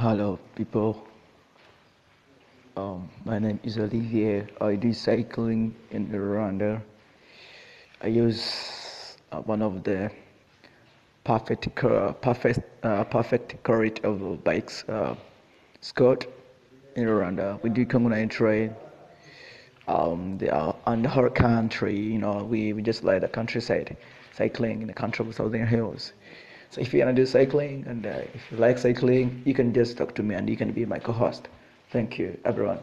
Hello, people. Um, my name is Olivier. I do cycling in Rwanda. I use uh, one of the perfect, cur- perfect, uh, perfect of bikes, uh, Scott in Rwanda. We do Congo Nile train. Um, they are on the whole country, you know, we, we just like the countryside, cycling in the country of Southern Hills. So if you want to do cycling and uh, if you like cycling, you can just talk to me and you can be my co-host. Thank you, everyone.